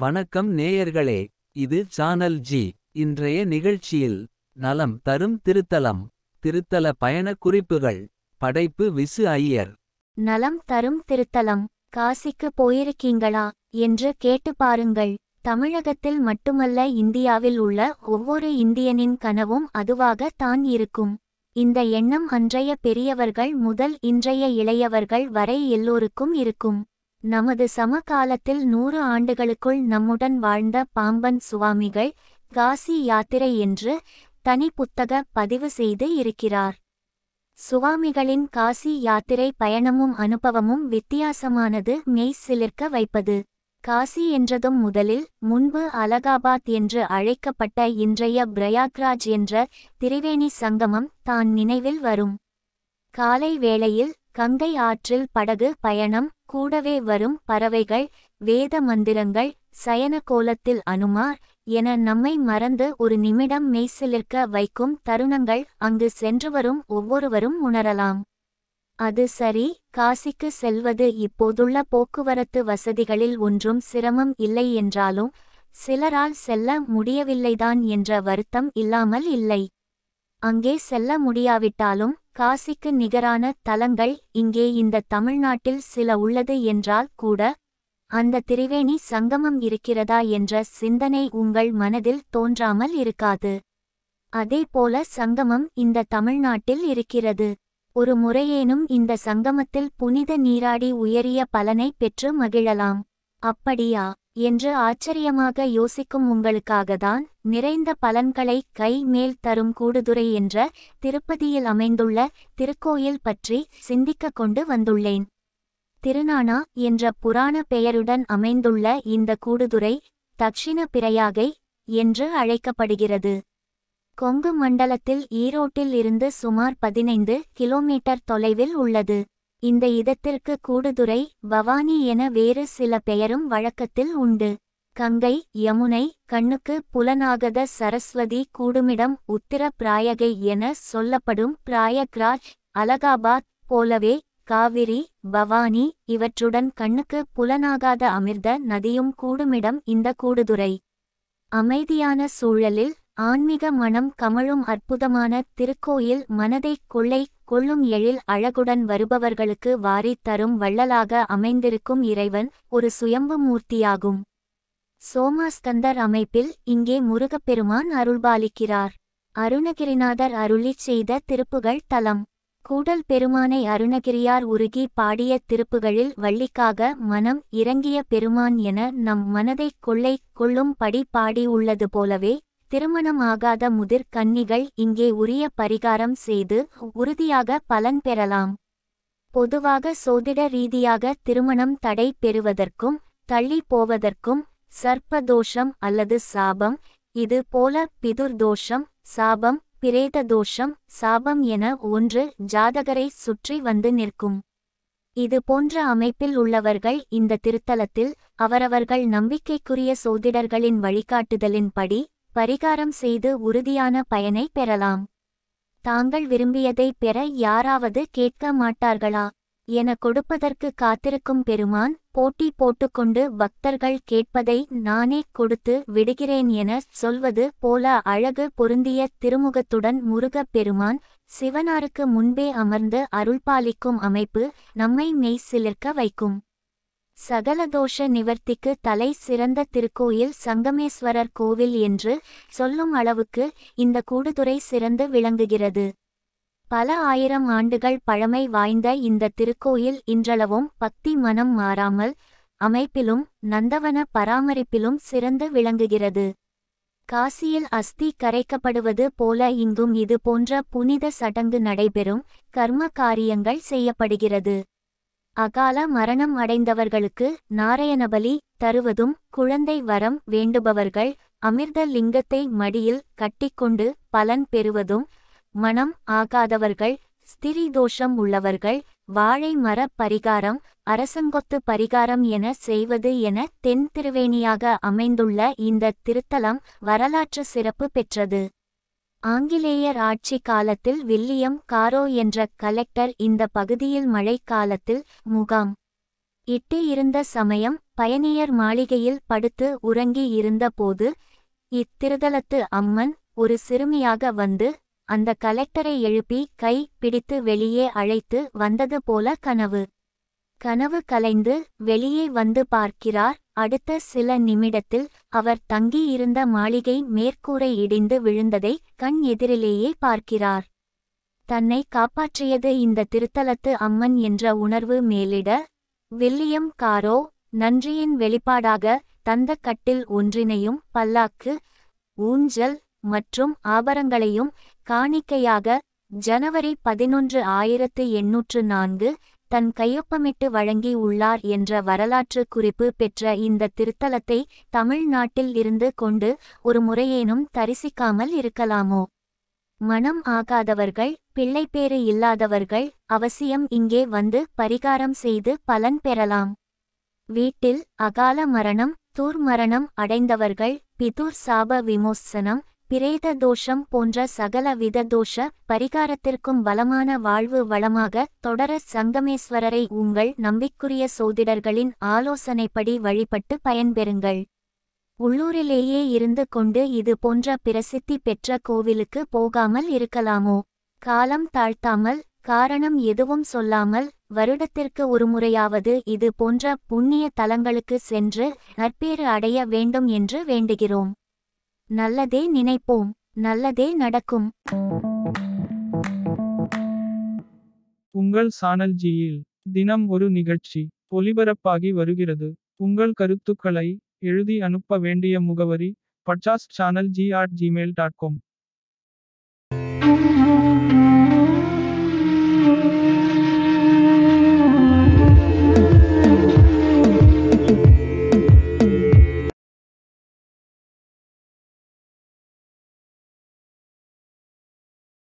வணக்கம் நேயர்களே இது சானல் ஜி இன்றைய நிகழ்ச்சியில் நலம் தரும் திருத்தலம் திருத்தல பயணக் குறிப்புகள் படைப்பு விசு ஐயர். நலம் தரும் திருத்தலம் காசிக்கு போயிருக்கீங்களா என்று கேட்டு பாருங்கள். தமிழகத்தில் மட்டுமல்ல இந்தியாவில் உள்ள ஒவ்வொரு இந்தியனின் கனவும் அதுவாக தான் இருக்கும். இந்த எண்ணம் அன்றைய பெரியவர்கள் முதல் இன்றைய இளையவர்கள் வரை எல்லோருக்கும் இருக்கும். நமது சமகாலத்தில் நூறு ஆண்டுகளுக்குள் நம்முடன் வாழ்ந்த பாம்பன் சுவாமிகள் காசி யாத்திரை என்று தனி புத்தக பதிவு செய்து இருக்கிறார். சுவாமிகளின் காசி யாத்திரை பயணமும் அனுபவமும் வித்தியாசமானது மெய் சிலிர்க்க வைப்பது. காசி என்றதும் முதலில் முன்பு அலகாபாத் என்று அழைக்கப்பட்ட இன்றைய பிரயாக்ராஜ் என்ற திரிவேணி சங்கமம் தான் நினைவில் வரும். காலை வேளையில் கங்கை ஆற்றில் படகு பயணம் கூடவே வரும் பறவைகள் வேத மந்திரங்கள் சயன கோலத்தில் அனுமார் என நம்மை மறந்து ஒரு நிமிடம் மெய்சிலிர்க்க வைக்கும் தருணங்கள் அங்கு சென்று வரும் ஒவ்வொருவரும் உணரலாம். அது சரி காசிக்கு செல்வது இப்போதுள்ள போக்குவரத்து வசதிகளில் ஒன்றும் சிரமம் இல்லை என்றாலும் சிலரால் செல்ல முடியவில்லைதான் என்ற வருத்தம் இல்லாமல் இல்லை. அங்கே செல்ல முடியாவிட்டாலும் காசிக்கு நிகரான தலங்கள் இங்கே இந்த தமிழ்நாட்டில் சில உள்ளது என்றால் கூட அந்த திரிவேணி சங்கமம் இருக்கிறதா என்ற சிந்தனை உங்கள் மனதில் தோன்றாமல் இருக்காது. அதேபோல சங்கமம் இந்த தமிழ்நாட்டில் இருக்கிறது. ஒரு முறையேனும் இந்த சங்கமத்தில் புனித நீராடி உயரிய பலனை பெற்று மகிழலாம். அப்படியா? என்று ஆச்சரியமாக யோசிக்கும் உங்களுக்காகத்தான் நிறைந்த பலன்களை கை மேல் தரும் கூடுதுறை என்ற திருப்பதியில் அமைந்துள்ள திருக்கோயில் பற்றி சிந்திக்க கொண்டு வந்துள்ளேன். திருநானா என்ற புராண பெயருடன் அமைந்துள்ள இந்த கூடுதுறை தக்ஷிண பிரயாகை என்று அழைக்கப்படுகிறது. கொங்கு மண்டலத்தில் ஈரோட்டில் இருந்து சுமார் பதினைந்து கிலோமீட்டர் தொலைவில் உள்ளது. இந்த இடத்திற்கு கூடுதுறை பவானி என வேறு சில பெயரும் வழக்கத்தில் உண்டு. கங்கை யமுனை கண்ணுக்கு புலனாகத சரஸ்வதி கூடுமிடம் உத்திர பிராயகை என சொல்லப்படும் பிராயக்ராஜ் அலகாபாத் போலவே காவிரி பவானி இவற்றுடன் கண்ணுக்கு புலனாகாத அமிர்த நதியும் கூடுமிடம் இந்த கூடுதுறை அமைதியான சூழலில் ஆன்மீக மனம் கமழும் அற்புதமான திருக்கோயில் மனதை கொள்ளை கொள்ளும் எழில் அழகுடன் வருபவர்களுக்கு வாரித் தரும் வள்ளலாக அமைந்திருக்கும் இறைவன் ஒரு சுயம்பு மூர்த்தியாகும். சோமாஸ்கந்தர் அமைப்பில் இங்கே முருகப்பெருமான் அருள்பாலிக்கிறார். அருணகிரிநாதர் அருளிச் செய்த திருப்புகள் தலம். கூடல் பெருமானை அருணகிரியார் உருகி பாடிய திருப்புகளில் வள்ளிக்காக மனம் இறங்கிய பெருமான் என நம் மனதைக் கொள்ளை கொள்ளும்படி பாடி உள்ளது போலவே திருமணம் ஆகாத முதிர் கன்னிகள் இங்கே உரிய பரிகாரம் செய்து உறுதியாக பலன் பெறலாம். பொதுவாக சோதிட ரீதியாக திருமணம் தடை பெறுவதற்கும் தள்ளி போவதற்கும் சர்ப்பதோஷம் அல்லது சாபம் இது போல பிதுர்தோஷம் சாபம் பிரேத தோஷம் சாபம் என ஒன்று ஜாதகரை சுற்றி வந்து நிற்கும். இது போன்ற அமைப்பில் உள்ளவர்கள் இந்த திருத்தலத்தில் அவரவர்கள் நம்பிக்கைக்குரிய சோதிடர்களின் வழிகாட்டுதலின்படி பரிகாரம் செய்து உறுதியான பயனை பெறலாம். தாங்கள் விரும்பியதை பெற யாராவது கேட்க மாட்டார்களா? என கொடுப்பதற்கு காத்திருக்கும் பெருமான் போட்டி போட்டுக்கொண்டு பக்தர்கள் கேட்பதை நானே கொடுத்து விடுகிறேன் என சொல்வது போல அழகு பொருந்திய திருமுகத்துடன் முருகப் பெருமான் சிவனாருக்கு முன்பே அமர்ந்து அருள்பாலிக்கும் அமைப்பு நம்மை மெய் சிலிர்க்க வைக்கும். சகலதோஷ நிவர்த்திக்கு தலை சிறந்த திருக்கோயில் சங்கமேஸ்வரர் கோவில் என்று சொல்லும் அளவுக்கு இந்த கூடுதுறை சிறந்து விளங்குகிறது. பல ஆயிரம் ஆண்டுகள் பழமை வாய்ந்த இந்த திருக்கோயில் இன்றளவும் பக்தி மனம் மாறாமல் அமைப்பிலும் நந்தவன பராமரிப்பிலும் சிறந்து விளங்குகிறது. காசியில் அஸ்தி கரைக்கப்படுவது போல இங்கும் இது போன்ற புனித சடங்கு நடைபெறும் கர்ம காரியங்கள் செய்யப்படுகிறது. அகால மரணம் அடைந்தவர்களுக்கு நாராயணபலி தருவதும் குழந்தை வரம் வேண்டுபவர்கள் அமிர்த லிங்கத்தை மடியில் கட்டிக்கொண்டு பலன் பெறுவதும் மனம் ஆகாதவர்கள் ஸ்திரீ தோஷம் உள்ளவர்கள் வாழை மர பரிகாரம் அரசங்கொத்து பரிகாரம் என செய்வது என தென் திருவேணியாக அமைந்துள்ள இந்த திருத்தலம் வரலாற்று சிறப்பு பெற்றது. ஆங்கிலேயர் ஆட்சி காலத்தில் வில்லியம் காரோ என்ற கலெக்டர் இந்த பகுதியில் மழைக்காலத்தில் முகாம் இட்டு இருந்த சமயம் பயணியர் மாளிகையில் படுத்து உறங்கி இருந்தபோது இத்திருதலத்து அம்மன் ஒரு சிறுமியாக வந்து அந்த கலெக்டரை எழுப்பி கை பிடித்து வெளியே அழைத்து வந்தது போல கனவு. கனவு கலைந்து வெளியே வந்து பார்க்கிறார் அடுத்த சில நிமிடத்தில் அவர் தங்கியிருந்த மாளிகை மேற்கூரை இடிந்து விழுந்ததை கண் எதிரிலேயே பார்க்கிறார். தன்னை காப்பாற்றியது இந்த திருத்தலத்து அம்மன் என்ற உணர்வு மேலிட வில்லியம் காரோ நன்றியின் வெளிப்பாடாக தந்த கட்டில் ஒன்றினையும் பல்லாக்கு ஊஞ்சல் மற்றும் ஆபரங்களையும் காணிக்கையாக ஜனவரி பதினொன்று ஆயிரத்து எண்ணூற்று நான்கு தன் கையொப்பமிட்டு வழங்கி உள்ளார் என்ற வரலாற்று குறிப்பு பெற்ற இந்த திருத்தலத்தை தமிழ்நாட்டில் இருந்து கொண்டு ஒரு முறையேனும் தரிசிக்காமல் இருக்கலாமோ? மனம் ஆகாதவர்கள் பிள்ளைப்பேறு இல்லாதவர்கள் அவசியம் இங்கே வந்து பரிகாரம் செய்து பலன் பெறலாம். வீட்டில் அகால மரணம் தூர் மரணம் அடைந்தவர்கள் பிதுர் சாப விமோசனம் பிரேத தோஷம் போன்ற சகல வித தோஷ பரிகாரத்திற்கும் வளமான வாழ்வு வளமாக தொடர சங்கமேஸ்வரரை உங்கள் நம்பிக்குரிய சோதிடர்களின் ஆலோசனைப்படி வழிபட்டு பயன்பெறுங்கள். உள்ளூரிலேயே இருந்து கொண்டு இது போன்ற பிரசித்தி பெற்ற கோவிலுக்கு போகாமல் இருக்கலாமோ? காலம் தாழ்த்தாமல் காரணம் எதுவும் சொல்லாமல் வருடத்திற்கு ஒருமுறையாவது இது போன்ற புண்ணிய தலங்களுக்கு சென்று நற்பேறு அடைய வேண்டும் என்று வேண்டுகிறோம். நல்லதே நினைப்போம் நல்லதே நடக்கும். உங்கள் சானல் ஜியில் தினம் ஒரு நிகழ்ச்சி ஒலிபரப்பாகி வருகிறது. உங்கள் கருத்துக்களை எழுதி அனுப்ப வேண்டிய முகவரி பட்சாஸ்ட் channel g at Gmail dot com